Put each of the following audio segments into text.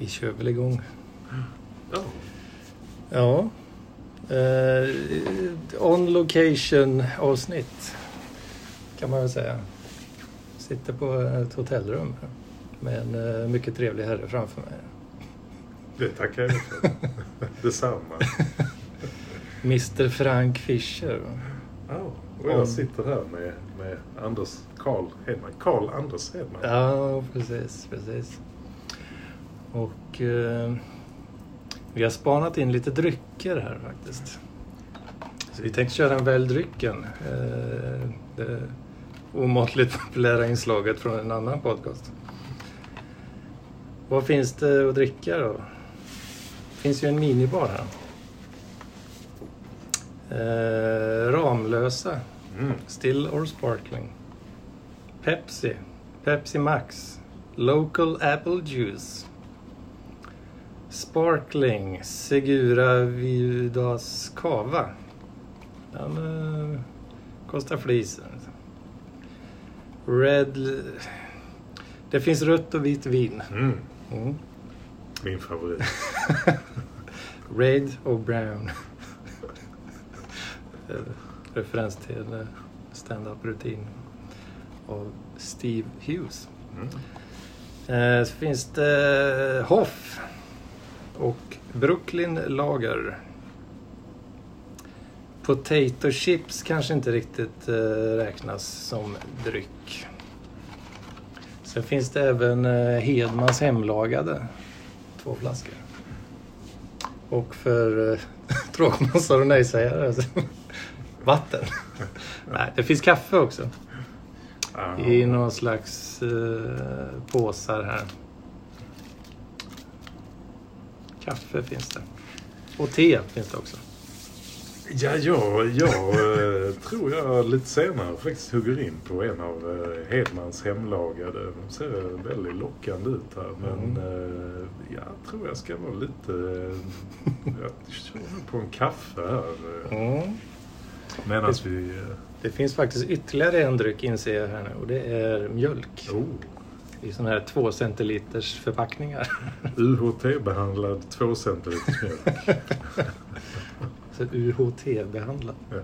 Vi kör väl igång. Ja. Ja. Eh, on location avsnitt kan man väl säga. Sitter på ett hotellrum med en eh, mycket trevlig herre framför mig. Det tackar jag för. Detsamma. Mr Frank Fischer. Ja, och jag sitter här med, med Anders Karl Hedman. Karl Anders Hedman. Ja, precis, precis. Och eh, vi har spanat in lite drycker här faktiskt. Så vi tänkte köra en Välj drycken. Eh, det omåttligt populära inslaget från en annan podcast. Vad finns det att dricka då? Det finns ju en minibar här. Eh, Ramlösa. Mm. Still or sparkling. Pepsi. Pepsi Max. Local apple juice. Sparkling. Segura Viudas Cava. Den eh, kostar flisen. Red... Det finns rött och vitt vin. Mm. Mm. Min favorit. Red och brown. Eh, Referens till en stand-up rutin av Steve Hughes. Mm. Eh, Så finns det Hoff och Brooklyn Lager. Potato chips kanske inte riktigt eh, räknas som dryck. Sen finns det även eh, Hedmans hemlagade. Två flaskor. Och för eh, tråkmånsar och nej-sägare. så- Vatten. Nej, det finns kaffe också. I någon slags eh, påsar här. Kaffe finns det. Och te finns det också. Ja, ja, jag eh, tror jag lite senare faktiskt hugger in på en av eh, Hedmans hemlagade. De ser väldigt lockande ut här. Men Mm. eh, jag tror jag ska vara lite... Jag kör på en kaffe här. Mm. Medan vi... Det finns faktiskt ytterligare en dryck inser jag här nu och det är mjölk. oh, I sådana här två centiliters förpackningar. UHT-behandlad 2 centiliters mjölk. Så UHT-behandlad. Ja.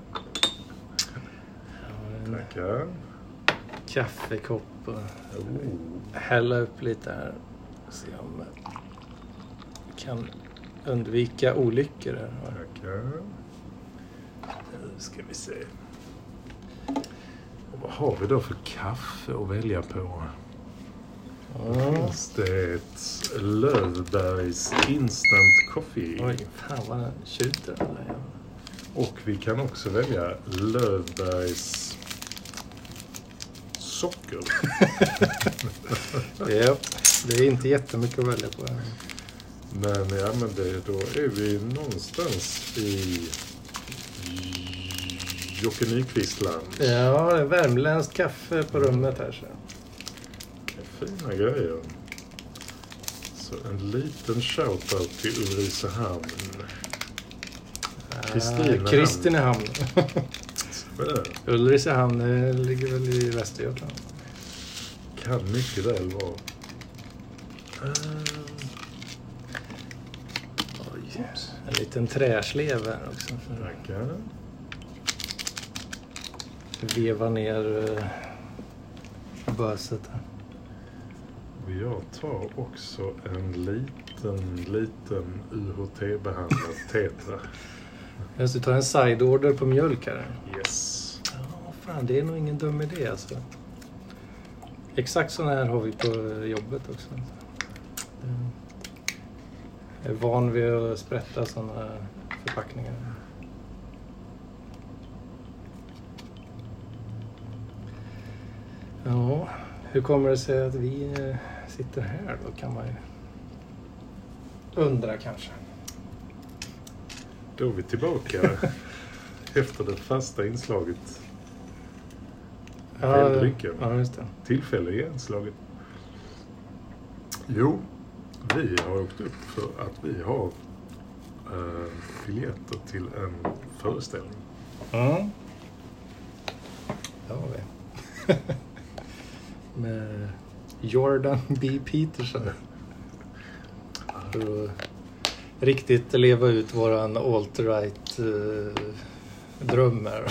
Tackar. kaffekopp och Oh. hälla upp lite här. Se om vi kan undvika olyckor här. Tackar. Nu ska vi se. Och vad har vi då för kaffe att välja på? Finns det ett Löfbergs Instant Coffee. Oj, fan vad den tjuter. Och vi kan också välja Löfbergs socker. Ja, det är inte jättemycket att välja på. här. Men ja, men det, då är vi någonstans i Jocke Nyqvist-land. Ja, det är värmländskt kaffe på rummet här. Så. Fina grejer. Så en liten shoutout till Ulricehamn. Kristinehamn. Kristinehamn. Ulricehamn eh, ligger väl i Västergötland. Kan mycket väl vara. Ehm, Oj, en liten träslev här också. Tackar. veva ner eh, böset. här. Och jag tar också en liten, liten UHT-behandlad Tetra. Jag ska ta en side-order på mjölk här. Yes. Ja, fan, det är nog ingen dum idé alltså. Exakt sådana här har vi på jobbet också. Jag är van vid att sprätta sådana förpackningar. Ja, hur kommer det sig att vi eh, sitter här då kan man ju undra kanske. Då är vi tillbaka efter det fasta inslaget. Ja, Drycken. ja, just det. Tillfälliga inslaget. Jo, vi har åkt upp för att vi har eh, biljetter till en föreställning. Mm. Det har vi. Med Jordan B. Peterson. för att riktigt leva ut våran alt-right eh, drömmar.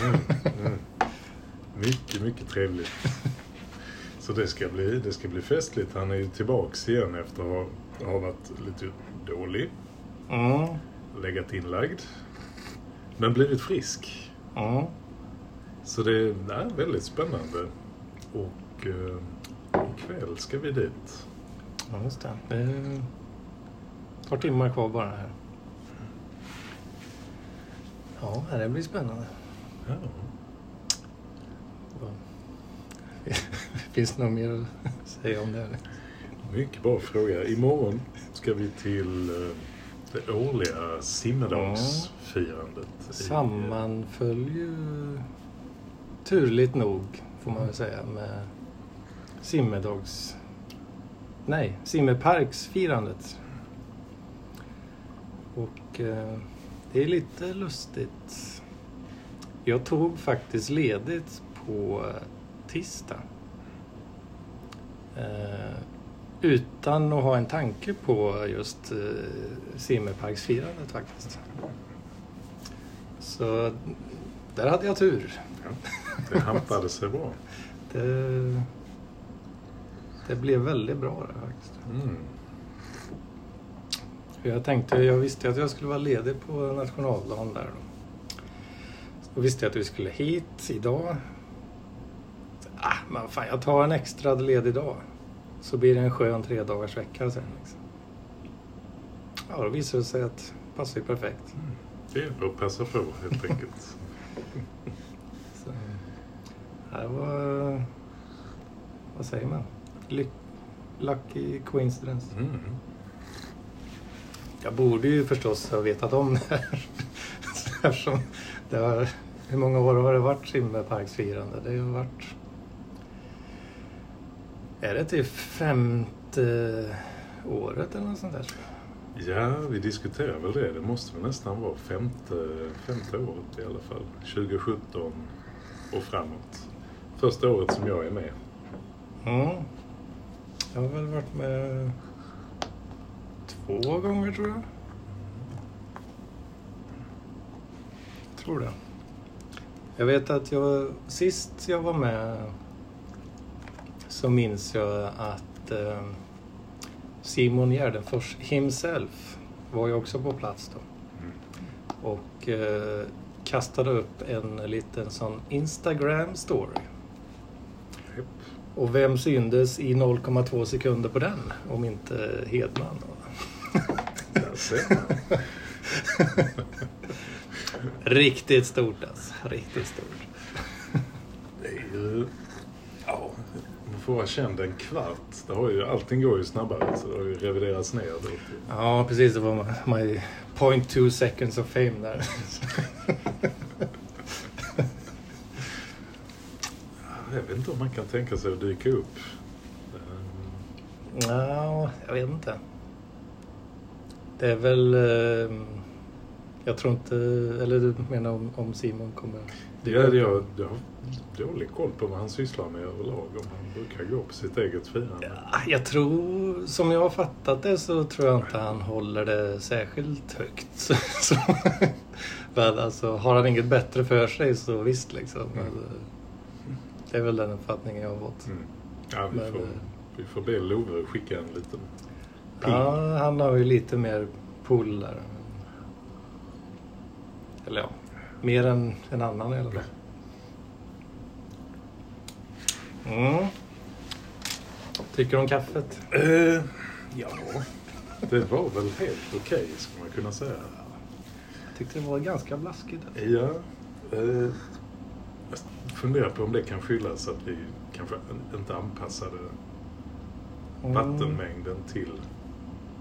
Mm. Mycket, mycket trevligt. Så det ska, bli, det ska bli festligt. Han är ju tillbaks igen efter att ha, ha varit lite dålig. Mm. Legat inlagd. Men blivit frisk. Mm. Så det är nej, väldigt spännande. Och eh, ikväll ska vi dit. Ja, just det. Det är ett par timmar kvar bara här. Ja, det blir spännande. Ja. Finns det något mer att säga om det? Mycket bra fråga. Imorgon ska vi till eh, det årliga simmedagsfirandet. i- Sammanföll ju turligt nog, får man väl säga, med simmedags... Nej, simmerparksfirandet. Och eh, det är lite lustigt. Jag tog faktiskt ledigt på eh, tisdag. Eh, utan att ha en tanke på just eh, simmerparksfirandet faktiskt. Så där hade jag tur. Ja, det hampade sig bra. Det, det blev väldigt bra det faktiskt. Mm. Jag tänkte, jag visste att jag skulle vara ledig på nationaldagen där då. Så visste jag att vi skulle hit idag. Så, ah, men fan jag tar en extra ledig dag. Så blir det en skön tre dagars vecka sen. Liksom. Ja, då visade det sig att det passar ju perfekt. Det är att passa på helt enkelt. Så, det var... Vad säger man? Lucky coincidence. Mm. Jag borde ju förstås ha vetat om det här. Eftersom det har, hur många år har det varit simmerparksfirande? Det har varit... Är det till femte året eller något sånt där? Ja, vi diskuterar väl det. Det måste väl nästan vara femte, femte året i alla fall. 2017 och framåt. Första året som jag är med. Mm. Jag har väl varit med två gånger tror jag. Tror det. Jag vet att jag sist jag var med så minns jag att eh, Simon Gärdenfors himself var ju också på plats då. Mm. Och eh, kastade upp en liten sån Instagram story. Och vem syndes i 0,2 sekunder på den om inte Hedman? Riktigt stort alltså. Riktigt stort. Det är ju... Ja, man får vara känd en kvart. Det har ju, allting går ju snabbare så det har ju reviderats ner Ja, precis. Det var my point two seconds of fame där. Jag vet inte om man kan tänka sig att dyka upp. Ehm, Ja, jag vet inte. Det är väl... eh, Jag tror inte... Eller du menar om, om Simon kommer dyka Ja, upp? jag, jag har dålig koll på vad han sysslar med överlag. Om han brukar gå på sitt eget firande. Ja, jag tror, som jag har fattat det så tror jag inte han håller det särskilt högt. Så, men alltså, har han inget bättre för sig så visst liksom. Mm. eh, det är väl den uppfattningen jag har fått. Mm. Ja, vi Men, får, eh, vi får be Love skicka en liten ping. Ja, han har ju lite mer pull där. Eller ja, mer än en annan i alla fall. Mm. Tycker du om kaffet? Eh, ja, det var väl helt okej ska man kunna säga. Tyckte det var ganska blaskigt. Ja, jag funderar på om det kan skyllas att vi kanske inte anpassade Mm. vattenmängden till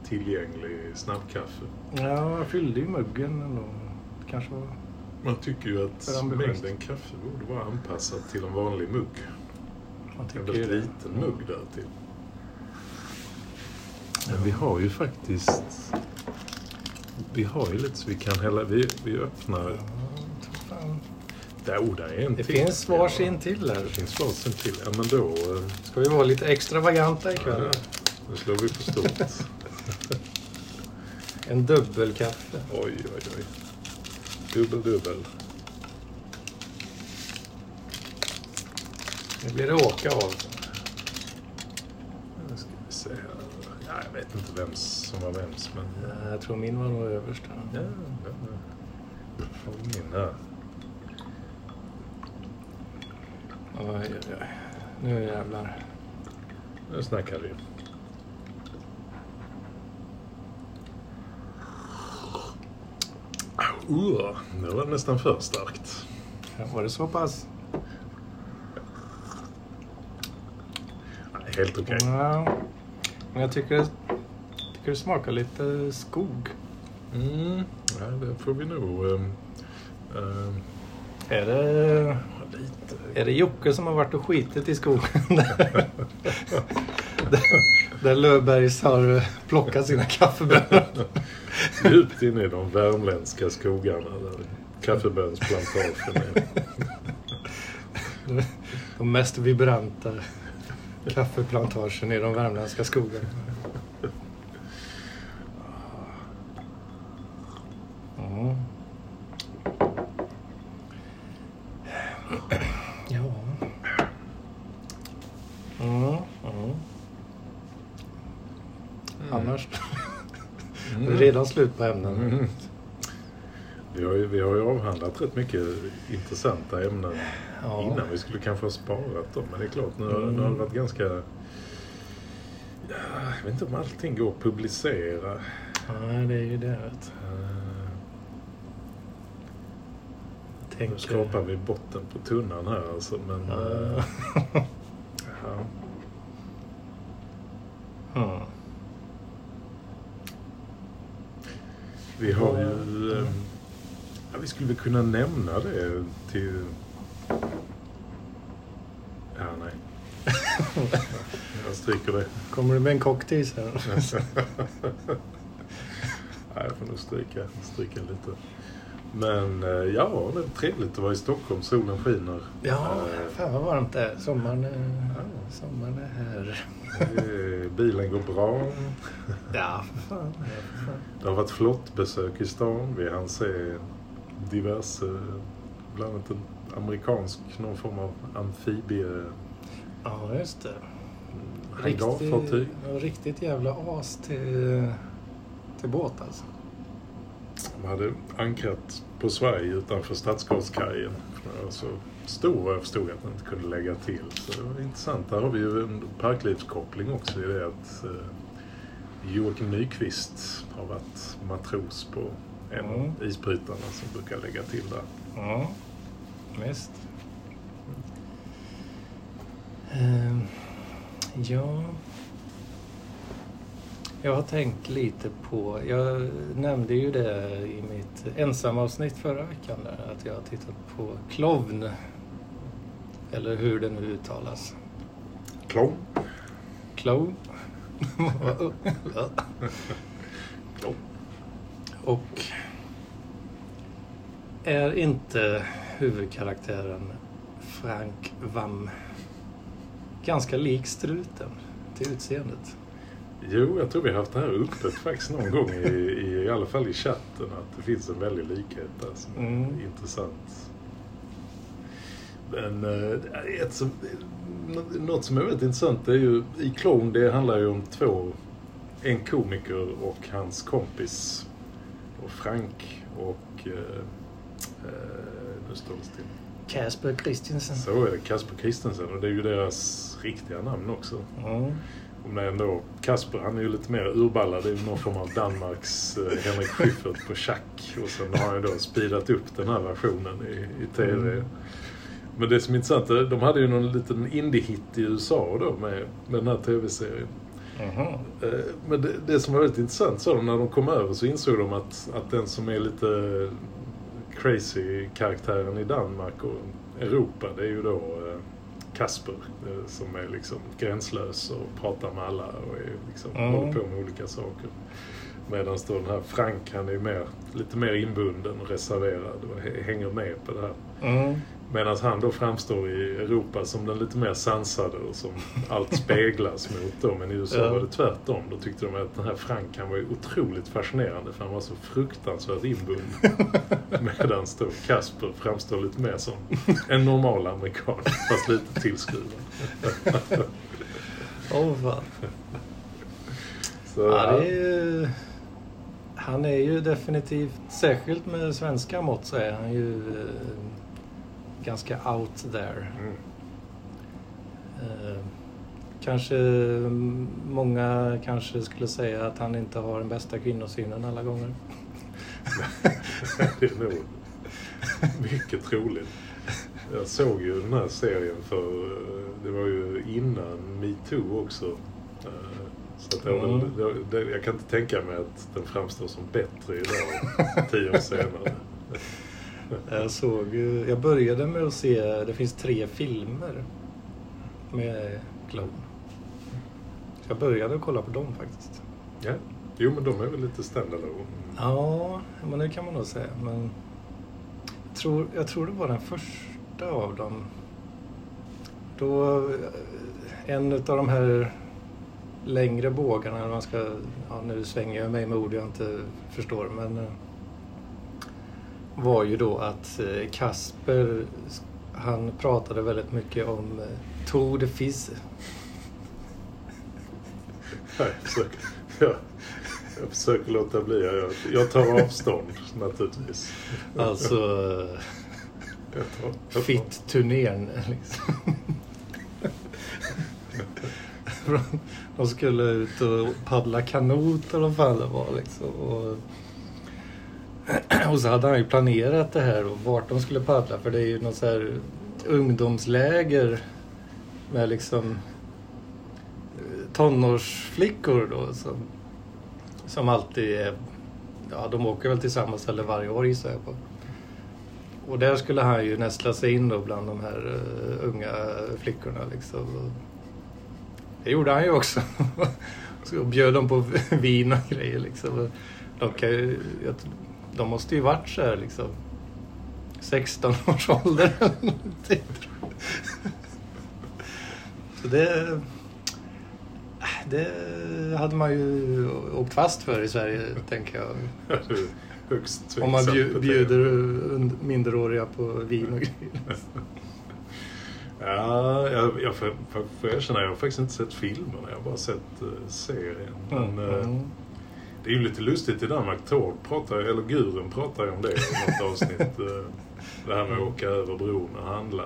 tillgänglig snabbkaffe. Ja, jag fyllde ju muggen ändå. Det kanske var... Man tycker ju att mängden kaffe borde vara anpassad till en vanlig mugg. Man En tycker väldigt ju det. liten mugg där till. Men vi har ju faktiskt... Vi har ju lite så vi kan hälla... Vi, vi öppnar... Ja. Där, oh, där är en Det till. finns varsin till Ja, här. det finns varsin till. Ja, men då... eh, Ska vi vara lite extravaganta ikväll? Ja, nu slår vi på stort. En dubbelkaffe. Oj, oj, oj. Dubbel, dubbel. Nu blir det åka av. Nu ska vi se här. Ja, jag vet inte vem som var vems, men... Nej, Jag tror min var nog överst. Ja, ja, ja. Vi min här. Oj, oj, oj. Nu jävlar. Nu snackar vi. Uh, det var nästan för starkt. Ja, Var det så pass? Nej, helt okej. Ja. Men jag tycker, det- tycker det smakar lite skog. Mm, ja, det får vi nog... ehm, ehm, Är det, är det Jocke som har varit och skitit i skogen? där, där Löfbergs har plockat sina kaffebönor. Djupt inne i de värmländska skogarna där kaffebönsplantagen är. De mest vibranta kaffeplantagen i de värmländska skogarna. Mm. Ja. Mm, mm. Annars är det redan slut på ämnen. Mm. Vi, har ju, vi har ju avhandlat rätt mycket intressanta ämnen Ja. innan. Vi skulle kanske ha sparat dem. Men det är klart, nu, har- Mm. nu har det varit ganska... Ja, jag vet inte om allting går att publicera. Nej, det är ju det. Vet. Eh, du. Nu Tänker... skrapar vi botten på tunnan här alltså. Men, Ja. eh, ja. Mm. Vi har ju... eh, Ja, vi skulle väl kunna nämna det till... Ja, nej. Jag stryker det. Kommer du med en cocktail sen? Nej, jag får nog stryka, stryka lite. Men eh, ja, det är trevligt att vara i Stockholm. Solen skiner. Ja, Eh, fan vad varmt det är. Sommaren är, sommaren är här. eh, Bilen går bra. Ja. Ja, för fan. Det har varit flottbesök i stan. Vi hann se diverse, bland annat en amerikansk, någon form av amfibie Ja, just det. hangarfartyg. Riktigt, jävla as till, till båt alltså. De hade ankrat på Sverige utanför Stadsgårdskajen. Så stor vad jag förstod att den inte kunde lägga till. Så det var intressant. Där har vi ju en parklivskoppling också i det att eh, Joakim Nyqvist har varit matros på en Mm. isbrytarna som brukar lägga till där. Ja, visst. Ehm, ja. Jag har tänkt lite på, jag nämnde ju det i mitt ensamavsnitt förra veckan där, att jag har tittat på Klovn. Eller hur det nu uttalas. Clown. Klong. Och är inte huvudkaraktären Frank Vam ganska lik struten till utseendet? Jo, jag tror vi har haft det här uppe faktiskt någon gång i, i, i alla fall i chatten att det finns en väldig likhet där som är Mm. intressant. Men eh, ett som, något som är väldigt intressant är ju i Clown, det handlar ju om två, en komiker och hans kompis. Och Frank och, eh, nu står det still. Casper Christensen. Så är det, Kasper Christensen och det är ju deras riktiga namn också. Mm. Om det är ändå, Kasper han är ju lite mer urballad. Det är ju någon form av Danmarks eh, Henrik Schyffert på schack. Och sen har han ju då speedat upp den här versionen i, i TV. Mm. Men det som är intressant, är, de hade ju någon liten indie-hit i USA då med, med den här TV-serien. Mhm. Eh, Men det, det som var väldigt intressant så när de kom över så insåg de att, att den som är lite crazy-karaktären i Danmark och Europa det är ju då eh, Kasper eh, som är liksom gränslös och pratar med alla och är liksom, Mm. håller på med olika saker. Medan då den här Frank han är mer, lite mer inbunden och reserverad och hä- hänger med på det här. Mm. Medan han då framstår i Europa som den lite mer sansade och som allt speglas mot då. Men i USA Ja. var det tvärtom. Då tyckte de att den här Frank han var ju otroligt fascinerande för han var så fruktansvärt inbunden. Medan då Kasper framstår lite mer som en normal amerikan fast lite tillskruvad. Åh oh, fan. Så, Ja, det är. Han är ju definitivt, särskilt med svenska mått så är han ju eh, ganska out there. Mm. Eh, kanske många kanske skulle säga att han inte har den bästa kvinnosynen alla gånger. Det är nog mycket troligt. Jag såg ju den här serien för eh, det var ju innan metoo också. Eh, Så att Mm. det, det, jag kan inte tänka mig att den framstår som bättre idag, tio år senare. Jag såg ju, jag började med att se, det finns tre filmer med clown. Så jag började kolla på dem faktiskt. Ja. Jo, men de är väl lite standalone. Ja, men det kan man nog säga. Men jag tror, jag tror det var den första av dem. Då, eh, en av de här längre bågarna, man ska, ja, nu svänger jag mig med ord jag inte förstår, men eh, var ju då att eh, Kasper, han pratade väldigt mycket om eh, Tour de Fizz. Jag, försöker, jag, jag försöker låta bli. Jag, jag tar avstånd naturligtvis. Alltså Jag tar, jag tar- Fitt-turnén liksom. De skulle ut och paddla kanot eller vad fan det var liksom. Och, och så hade han ju planerat det här och vart de skulle paddla för det är ju något så här ungdomsläger med liksom eh, tonårsflickor då som, som alltid är, ja de åker väl till samma ställe varje år gissar jag på. Och där skulle han ju nästla sig in då bland de här uh, unga flickorna liksom. Och det gjorde han ju också. Så bjöd dem på vin och grejer liksom. De, kan ju, jag- de måste ju varit så här liksom 16 års ålder. Så det... Det hade man ju åkt fast för i Sverige, tänker jag. Högst Om man bjuder minderåriga på vin och grejer. Ja, jag, jag får, får, erkänna, jag har faktiskt inte sett filmerna. Jag har bara sett uh, serien. Men, eh, Mm. Det är ju lite lustigt i Danmark. Tord pratar, eller Guren pratar ju om det i något avsnitt. eh, det här med att åka över bron och handla.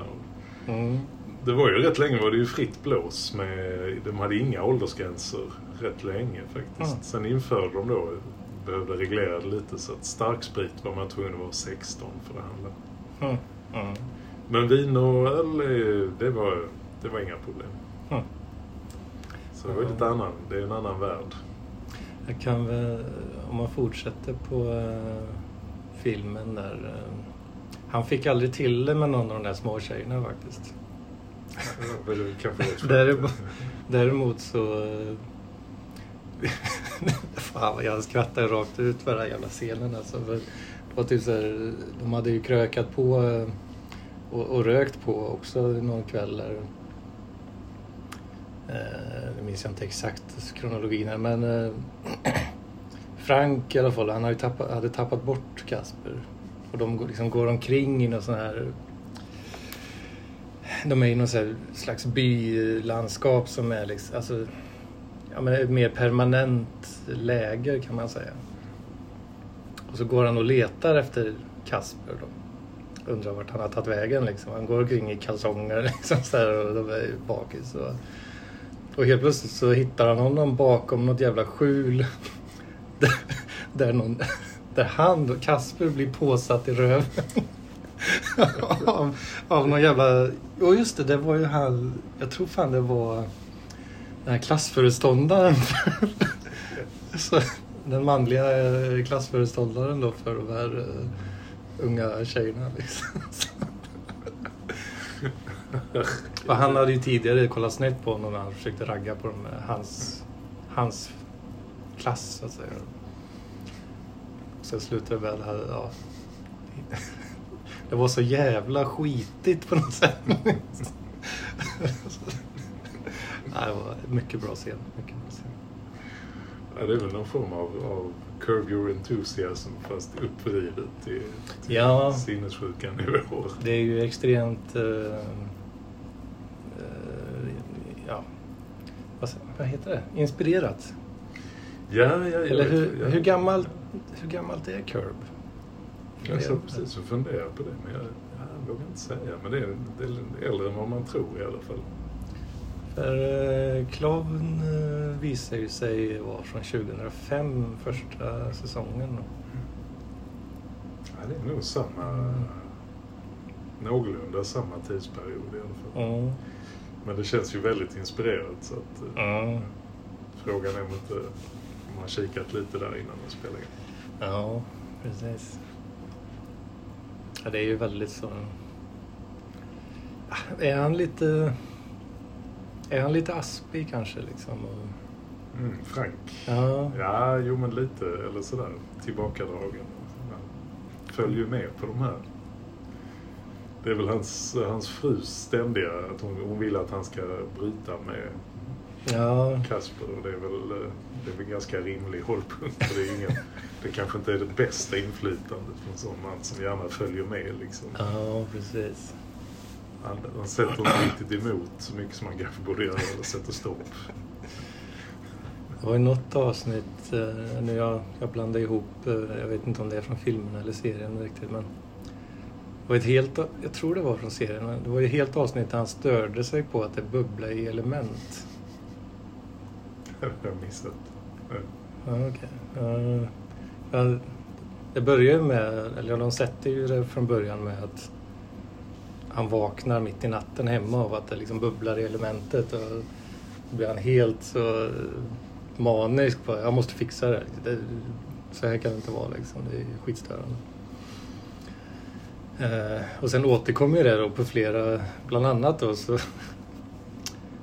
Mm. Det var ju rätt länge var det ju fritt blås. Med, de hade inga åldersgränser rätt länge faktiskt. Mm. Sen införde de då, behövde reglera det lite så att starksprit var man tvungen att vara 16 för att handla. Mm. Mm. Men vin och öl, eh, det var, det var inga problem. Mm. Så det var lite annan, det är en annan värld. Jag kan väl, om man fortsätter på eh, filmen där. eh, han fick aldrig till det med någon av de där små tjejerna faktiskt. Ja, Däremot, däremot så... eh, Fan vad jag skrattar rakt ut för den här jävla scenen alltså. För var typ så här, de hade ju krökat på eh, och, och rökt på också någon kväll där. Eh, nu Det minns jag inte exakt kronologin här men eh, Frank i alla fall, han hade, ju tappat, hade tappat bort Kasper. Och de går- liksom går omkring i någon sån här de är i någon sån här slags bylandskap som är liksom, alltså, ja, men ett mer permanent läger kan man säga. Och så går han och letar efter Kasper då. Undrar vart han har tagit vägen liksom. Han går omkring i kalsonger liksom så här, och de är bakis. Och, och helt plötsligt så hittar han honom bakom något jävla skjul. Där, där, någon, där han, då, Kasper, blir påsatt i röven. av, av någon jävla... Och just det, det var ju han... Jag tror fan det var den här klassföreståndaren. Så, den manliga eh, klassföreståndaren då för de här uh, unga tjejerna. Liksom. Och han hade ju tidigare kollat snett på honom när han försökte ragga på dem, eh, hans, hans klass så att säga. Sen slutade det väl, ja, det var så jävla skitigt på något sätt. Nej, det var mycket bra scen. Mycket bra scen. Ja, det är väl någon form av, av Curb Your Enthusiasm fast upprivet till, till Ja. sinnessjuka nivåer. Det är ju extremt... eh, ja, vad, vad heter det? Inspirerat. Ja, ja, Eller vet, hur, ja. hur, gammalt, hur gammalt är Curb? Jag satt precis och funderade på det, men jag, jag vågar inte säga. Men det är, det är äldre än vad man tror i alla fall. För eh, eh, visar ju sig vara från 2005, första säsongen. Ja, det är nog samma... Någorlunda samma tidsperiod i alla fall. Mm. Men det känns ju väldigt inspirerat så att Mm. frågan är om inte om man kikat lite där innan man spelar in. Ja, precis. Ja, det är ju väldigt så... Ah, Är han lite... Är han lite aspig kanske liksom? Mm, Frank. ja. Ja, jo men lite, eller sådär, tillbakadragen. Följer ju med på de här. Det är väl hans, hans frus ständiga, att hon, hon vill att han ska bryta med Ja, Kasper och det är väl, eh, det är väl ganska rimlig hållpunkt. För det, är ingen, det kanske inte är det bästa inflytandet för en sån man som gärna följer med liksom. ja precis. Han, han sätter inte riktigt emot så mycket som han kanske borde göra eller sätter stopp. Det var ju något avsnitt, eh, nu jag, jag blandade ihop, eh, jag vet inte om det är från filmen eller serien riktigt men var ett helt, jag tror det var från serien, det var ju helt avsnitt där han störde sig på att det bubblade i element. Det har jag missat. Ja, okej. Ja, ja, det börjar ju med, eller de sätter ju det från början med att han vaknar mitt i natten hemma av att det liksom bubblar i elementet och då blir han helt så manisk på jag måste fixa det. det så här kan det inte vara liksom, det är skitstörande. Eh, och sen återkommer ju det då på flera, bland annat då så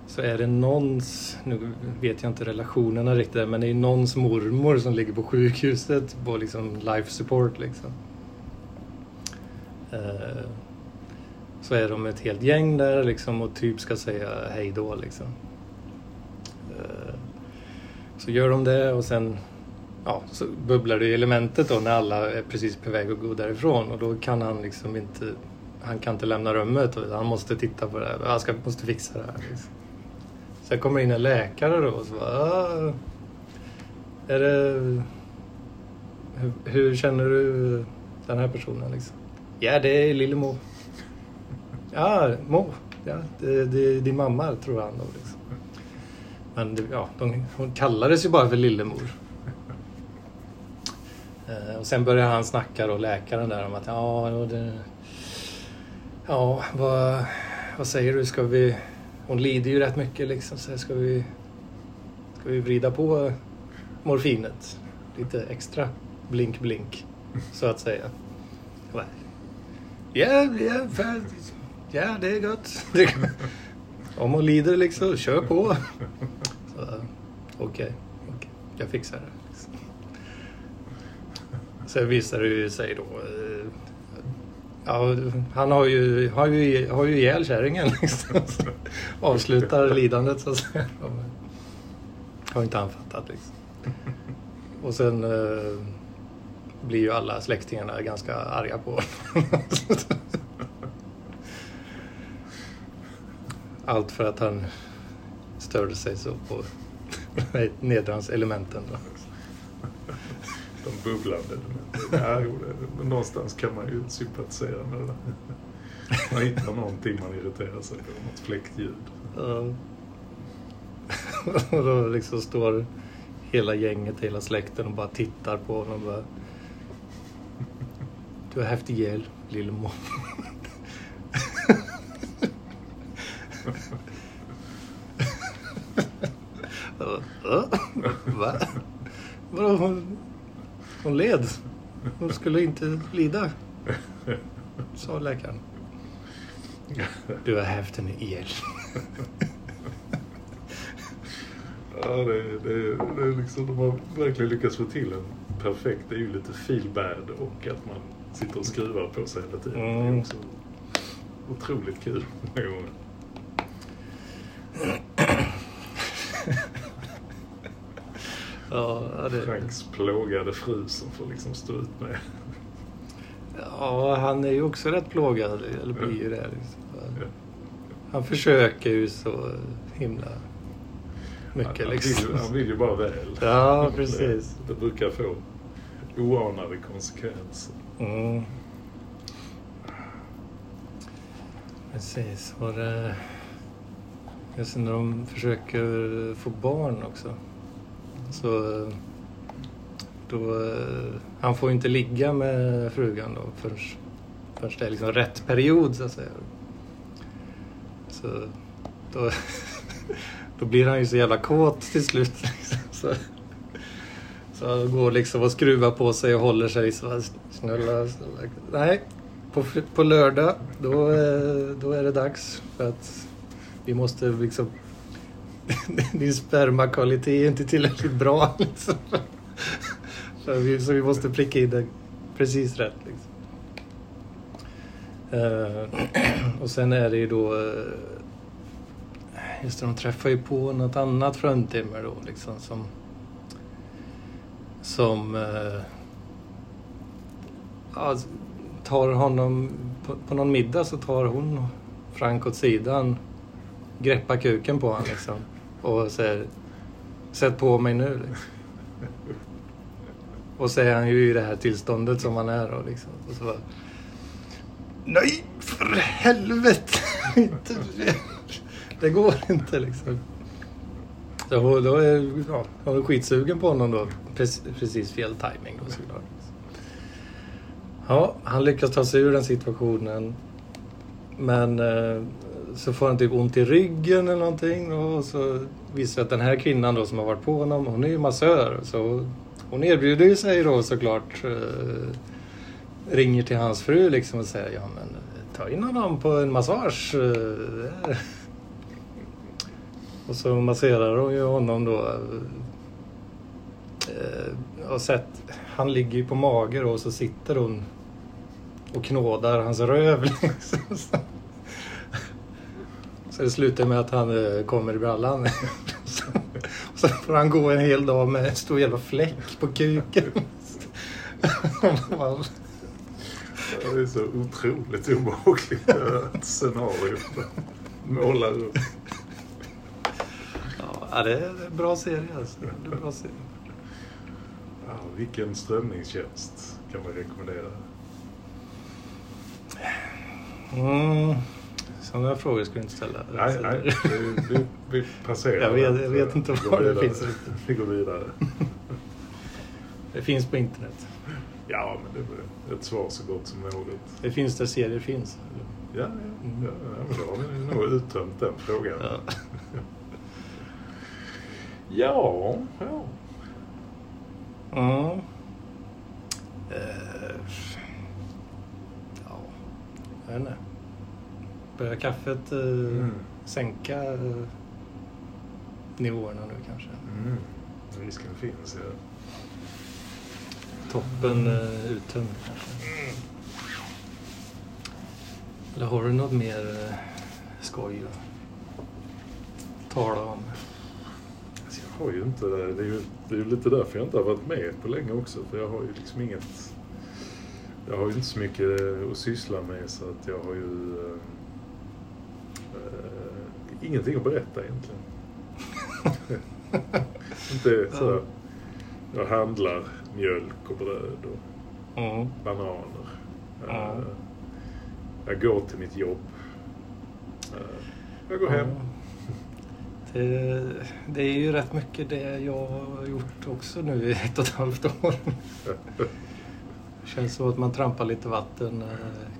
så är det någons, nu vet jag inte relationerna riktigt, men det är någons mormor som ligger på sjukhuset på liksom life support liksom. Eh, Så är de ett helt gäng där liksom och typ ska säga hej då liksom. Eh, Så gör de det och sen ja, så bubblar det i elementet då när alla är precis på väg att gå därifrån och då kan han liksom inte han kan inte lämna rummet utan han måste titta på det här. Han ska, måste fixa det här. Liksom. Sen kommer in en läkare då och så bara, ah, Är det... Hur, hur känner du den här personen liksom? Ja, det är Lillemor. Ja, Mo. Ja, det, det är din mamma tror han då liksom. Men det, ja, de, hon kallades ju bara för Lillemor. Eh, och sen börjar han snacka då, läkaren där om att ja, det, ja vad, vad säger du, ska vi... Hon lider ju rätt mycket liksom, så ska vi... Ska vi vrida på morfinet? Lite extra blink blink, så att säga. Ja, ja, för, ja det är gott. Om hon lider liksom, kör på. Okej, okay, okej, jag fixar det. Sen visar det ju sig då... Eh, ja, han har ju, har ju, har ju ihjäl kärringen liksom. Avslutar lidandet så att säga. Har inte han fattat liksom. Och sen eh, blir ju alla släktingarna ganska arga på honom. Allt för att han störde sig så på nedrans-elementen. Då. Bubblande. Ja, men någonstans kan man ju sympatisera med det där. Man hittar någonting man irriterar sig på, något fläktljud. Ja. Och då liksom står hela gänget, hela släkten och bara tittar på honom och bara... Du har haft ihjäl lillemor. Va? Vadå? Hon, led. Hon skulle inte lida, sa läkaren. Du har haft henne ihjäl. Ja, det, det, det är liksom, de har verkligen lyckats få till en perfekt, det är ju lite feel bad och att man sitter och skruvar på sig hela tiden. Det Mm. är också otroligt kul många gånger. Ja, det, Franks plågade fru som får liksom stå ut med. ja, han är ju också rätt plågad, eller blir ju det. Liksom. Han försöker ju så himla mycket han, liksom. vill, ju- han vill ju bara väl. Ja, precis. Det, det brukar få oanade konsekvenser. Mm. Precis. Och det... Just när de försöker få barn också. Så då... Eh, han får ju inte ligga med frugan då förrän, förrän det är liksom rätt period så att säga. Så då, då blir han ju så jävla kåt till slut. Liksom. Så, så han går liksom och skruvar på sig och håller sig så snälla, snälla. Nej, på, på lördag då, eh, då är det dags för att vi måste liksom din spermakvalitet är inte tillräckligt bra liksom. Så vi, så vi måste pricka in det precis rätt liksom. Uh, och sen är det ju då Uh, Just det, de träffar ju på något annat fruntimmer då liksom som som Uh, ja, tar honom på, på någon middag så tar hon Frank åt sidan greppar kuken på honom liksom och säger Sätt på mig nu liksom. Och så är han ju i det här tillståndet som han är och liksom. Och så bara, Nej, för helvete! Inte det. det går inte liksom. Så hon- då är ja, hon är skitsugen på honom då. Precis, precis fel timing då såklart. Ja, han lyckas ta sig ur den situationen. Men eh, så får han typ ont i ryggen eller någonting. Och så visar att den här kvinnan då som har varit på honom, hon är ju massör. Så hon erbjuder ju sig då såklart. Eh, ringer till hans fru liksom och säger ja men eh, ta in honom på en massage. Eh. och så masserar hon ju honom då. Eh, och sett, han ligger ju på mage då och så sitter hon och knådar hans röv. Liksom. Så- det slutar med att han eh, kommer i brallan. Och så får han gå en hel dag med en stor jävla fläck på kuken. Det är så otroligt obehagligt eh, scenario. Målar upp. Ja, det är en bra serie alltså. Det är en bra serie. Ja, vilken strömningstjänst kan man rekommendera? Mm. Sådana frågor ska du inte ställa. Nej, nej. Vi, vi, passerar Jag vet- jag vet inte var det finns riktigt. Vi går vidare. Det finns på internet. Ja, men det är ett svar så gott som något. Det finns där serier finns. Ja, ja, ja, ja men då har vi nog uttömt den frågan. Ja. Ja, ja. Mm. Eh, ja, jag vet inte. Börjar kaffet eh, Mm. sänka eh, nivåerna nu kanske? Mm. Risken finns, ja. Toppen eh, uttömd kanske? Eller har du något mer eh, skoj att tala om? Alltså, jag har ju inte det. Det är ju, det är ju lite därför jag inte har varit med på länge också. För jag har ju liksom inget... Jag har ju inte så mycket eh, att syssla med så att jag har ju... ingenting att berätta egentligen. inte så. Jag handlar mjölk och bröd och Mm. bananer. Eh, jag går till mitt jobb. Eh, jag går hem. Det, det är ju rätt mycket det jag har gjort också nu i ett och ett halvt år. Det känns som att man trampar lite vatten eh,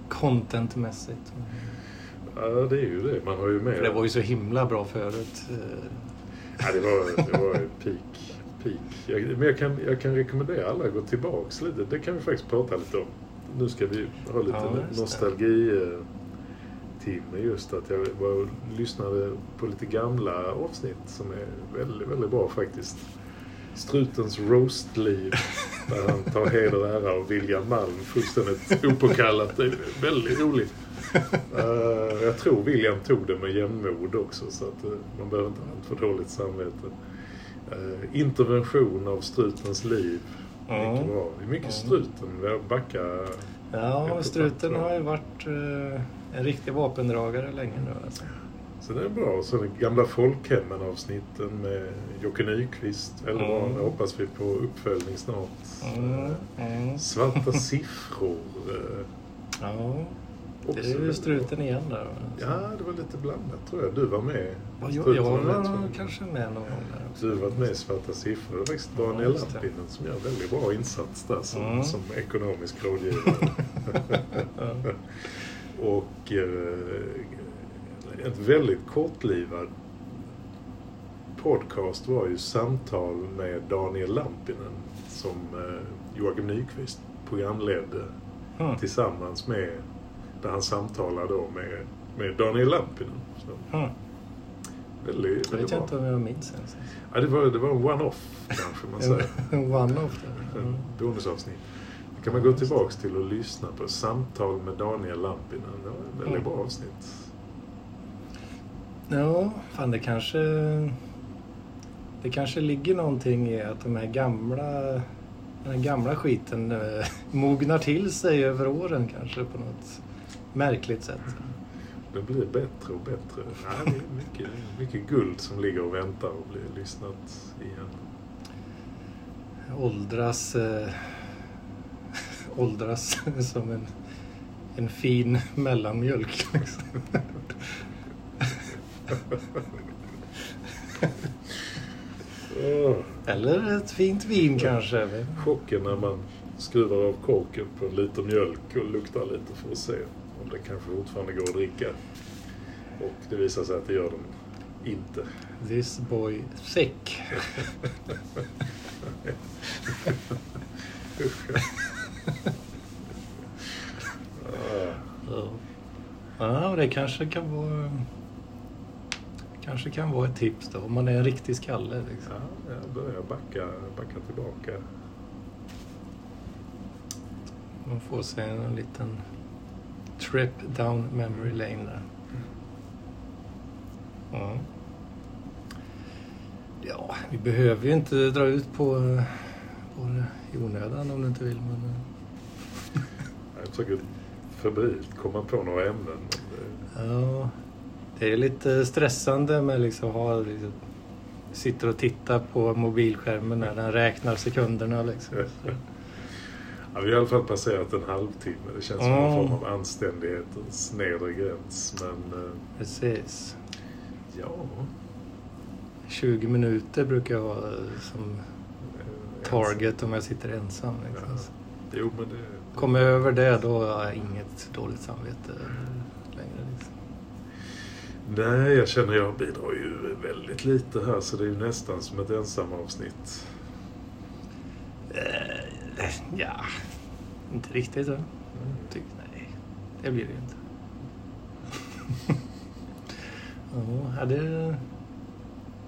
contentmässigt. Ja, det är ju det. Man har ju med... För det var ju så himla bra förut. Ja, det var, det var peak. peak. Jag, men jag kan, jag kan rekommendera alla att gå tillbaks lite. Det kan vi faktiskt prata lite om. Nu ska vi ha lite Ja, just det. nostalgi eh, just att jag var och lyssnade på lite gamla avsnitt som är väldigt, väldigt bra faktiskt. Strutens roastliv Där han tar heder och ära av William Malm fullständigt opåkallat. Det är väldigt roligt. Uh, jag tror William tog det med jämnmod också så att uh, man behöver inte ha allt för dåligt samvete. Uh, intervention av strutens liv. Mm. Mycket bra. Det är mycket struten. Backa. Ja, struten har ju varit en riktig vapendragare länge nu alltså. Så det är bra. Så den gamla folkhemmen-avsnitten med Jocke Nyqvist. Bra. Mm. Det hoppas vi på uppföljning snart. Mm. Mm. Svarta siffror. eh, Ja, det är ju struten igen där. Ja, det var lite blandat tror jag. Du var med. Ja, jag, med, var jag. kanske med någon gång där också. Du varit med i Svarta siffror. Det är faktiskt Ja, Daniel just det. Lampinen som gör väldigt bra insats där som, Mm. som ekonomisk rådgivare. Ja. Och eh, ett väldigt kortlivad podcast var ju samtal med Daniel Lampinen som eh, Joakim Nyqvist programledde Mm. tillsammans med där han samtalade då med, med Daniel Lampinen. Så, Mm. väldigt, Jag vet bra. inte om jag minns ens. Ja, det, var, det var en one-off kanske man säger. En one-off Mm. bonusavsnitt. Det kan man gå tillbaks till och lyssna på. Samtal med Daniel Lampinen. Det var ett väldigt Mm. bra avsnitt. Ja, fan det kanske... Det kanske ligger någonting i att de här gamla... Den gamla skiten eh, mognar till sig över åren kanske på något märkligt sätt. Det blir bättre och bättre. Ja, det är mycket, mycket guld som ligger och väntar och blir lyssnat igen. Åldras... Eh, åldras som en, en fin mellanmjölk. Liksom. Eller ett fint vin kanske. chocken när man skruvar av korken på en liter mjölk och luktar lite för att se om det kanske fortfarande går att dricka. Och det visar sig att det gör den inte. This boy sick. Ah. Ja. Ja, och det kanske kan vara... Kanske kan vara ett tips då, om man är en riktig skalle. Liksom. Ja, jag börjar backa, backa tillbaka. Man får sig en liten trip down memory lane där. Ja. ja, vi behöver ju inte dra ut på, på det i onödan om du inte vill. Men, eh, Jag försöker febrilt komma på några ämnen. Det, ja, det är lite stressande med liksom ha liksom, sitter och tittar på mobilskärmen när den räknar sekunderna. Liksom. ja, vi har i alla fall passerat en halvtimme. Det känns som Mm. en form av anständighetens nedre gräns. Men eh, Precis. ja. 20 minuter brukar jag ha som eh, target om jag sitter ensam. Liksom. Ja. Jo, men det... Kommer jag över det då har jag inget dåligt samvete längre. Liksom. Nej, jag känner jag bidrar ju väldigt lite här så det är ju nästan som ett ensamavsnitt. Eh, ja, inte riktigt. va? Tyck, nej, det blir det ju inte. ja, det,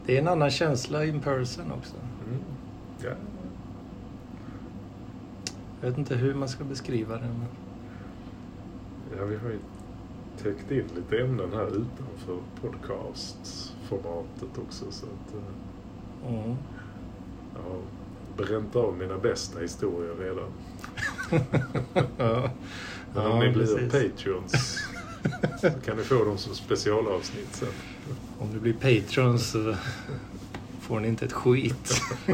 det är en annan känsla in person också. Mm. Ja. Jag vet inte hur man ska beskriva det. Men... ja, vi har ju täckt in lite ämnen här utanför podcastformatet också. Så att, eh, Mm. har bränt av mina bästa historier redan. ja. Men Ja, om ni blir precis. Patreons så kan ni få dem som specialavsnitt sen. Om du blir Patreon så får ni inte ett skit.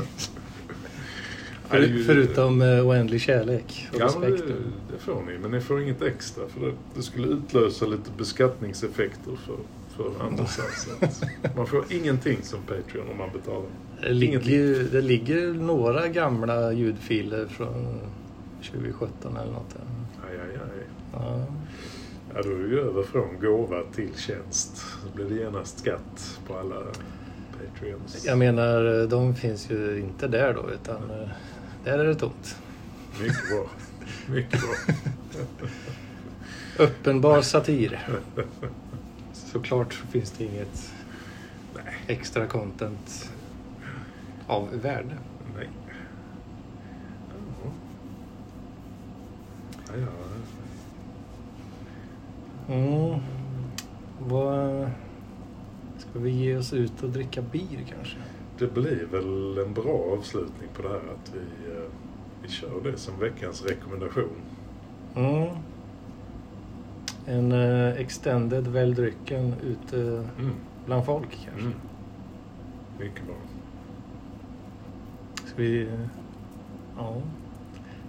Ja, För, förutom eh, oändlig kärlek och Ja, respekt. det, det får ni. Men ni får inget extra för det, det skulle utlösa lite beskattningseffekter för, för andra. man får ingenting som Patreon om man betalar. Det ligger, det ligger några gamla ljudfiler från 2017 eller något. Aj, aj, aj. Ja. Ja, då är vi över från gåva till tjänst. Då blir det genast skatt på alla Patreons. Jag menar, de finns ju inte där då utan eh, där är det tomt. Mycket bra. Mycket bra. Uppenbar satir. Såklart så finns det inget Nej. extra content av värde. Nej. Ja, ja. Mm. Vad... Ska vi ge oss ut och dricka bir kanske? Det blir väl en bra avslutning på det här att vi, eh, vi kör det som veckans rekommendation. Mm. En uh, extended väldrycken ute Mm. bland folk kanske. Mm. Mycket bra. Ska vi... eh, Ja.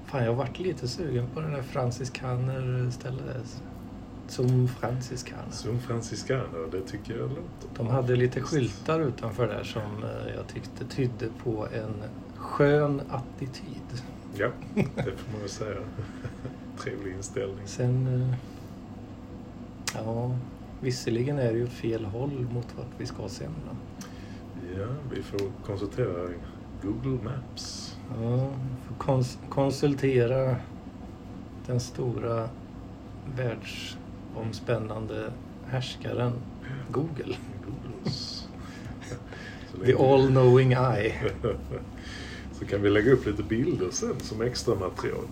Fan, jag har varit lite sugen på den där Francis Kanner stället. Som Francis Kanner. Som franziskaner, det tycker jag låter De hade lite skyltar utanför där som eh, jag tyckte tydde på en skön attityd. Ja, det får man ju säga. Trevlig inställning. Sen... Ja, visserligen är det ju fel håll mot vart vi ska sen. Då. Ja, vi får konsultera Google Maps. Ja, får kons- konsultera den stora världsomspännande härskaren Google. Googles. The all-knowing eye. Så kan vi lägga upp lite bilder sen som extra material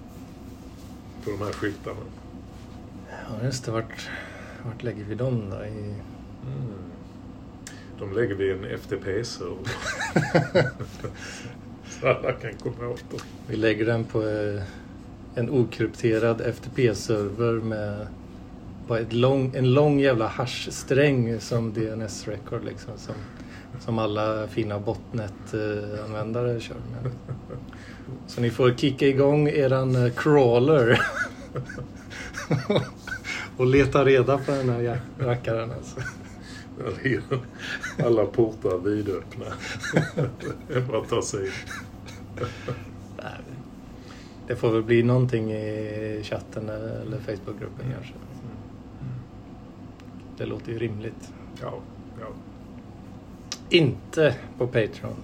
på de här skyltarna. Ja, just det. Vart, vart lägger vi dem då? I... Mm. De lägger vi i en FTP-server. Så alla kan komma åt dem. Vi lägger den på eh, en okrypterad FTP-server med bara ett lång, en lång jävla hash-sträng som DNS-record liksom. Som, som alla fina botnet-användare kör med. Så ni får kicka igång eran eh, crawler. och leta reda på den här rackaren alltså. Alla portar vidöppna. Det är bara att ta sig in. Det får väl bli någonting i chatten eller Facebookgruppen kanske. Det låter ju rimligt. Ja, ja. Inte på Patreon.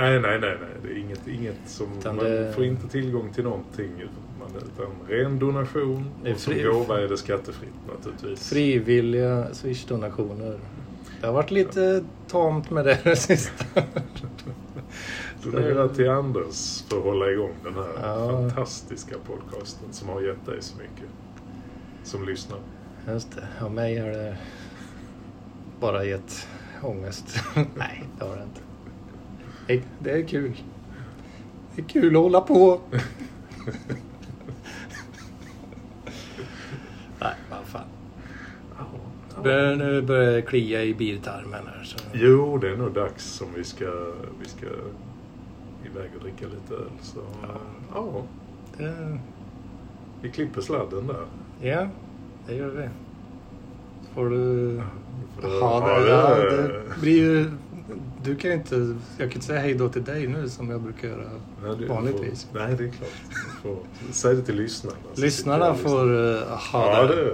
Nej, nej, nej, nej. Det är inget, inget som... Utan man det- får inte tillgång till någonting. Man, utan ren donation. Det är Och som gåva är det skattefritt naturligtvis. Frivilliga Swish-donationer. Det har varit lite tamt med det det sista. Donera till Anders för att hålla igång den här Ja. fantastiska podcasten som har gett dig så mycket. Som lyssnar. Just det. Ja, mig har det bara gett ångest. Nej, det har det inte. Det- är kul. Det är kul att hålla på. Nej, vad fan. Börjar, nu börjar det klia i biltarmen här. Så. Jo, det är nog dags som vi ska, vi ska iväg och dricka lite öl. Så, Ja. ja, Det, vi klipper sladden där. ja, det gör vi. Får du... Det, ja, ja, det- det blir ju... Du kan inte... Jag kan inte säga hej då till dig nu som jag brukar göra Nej, det- vanligtvis. Får, nej, det är klart. Du får, säg det till lyssnarna. Lyssnarna får uh, ha Ja, det. det,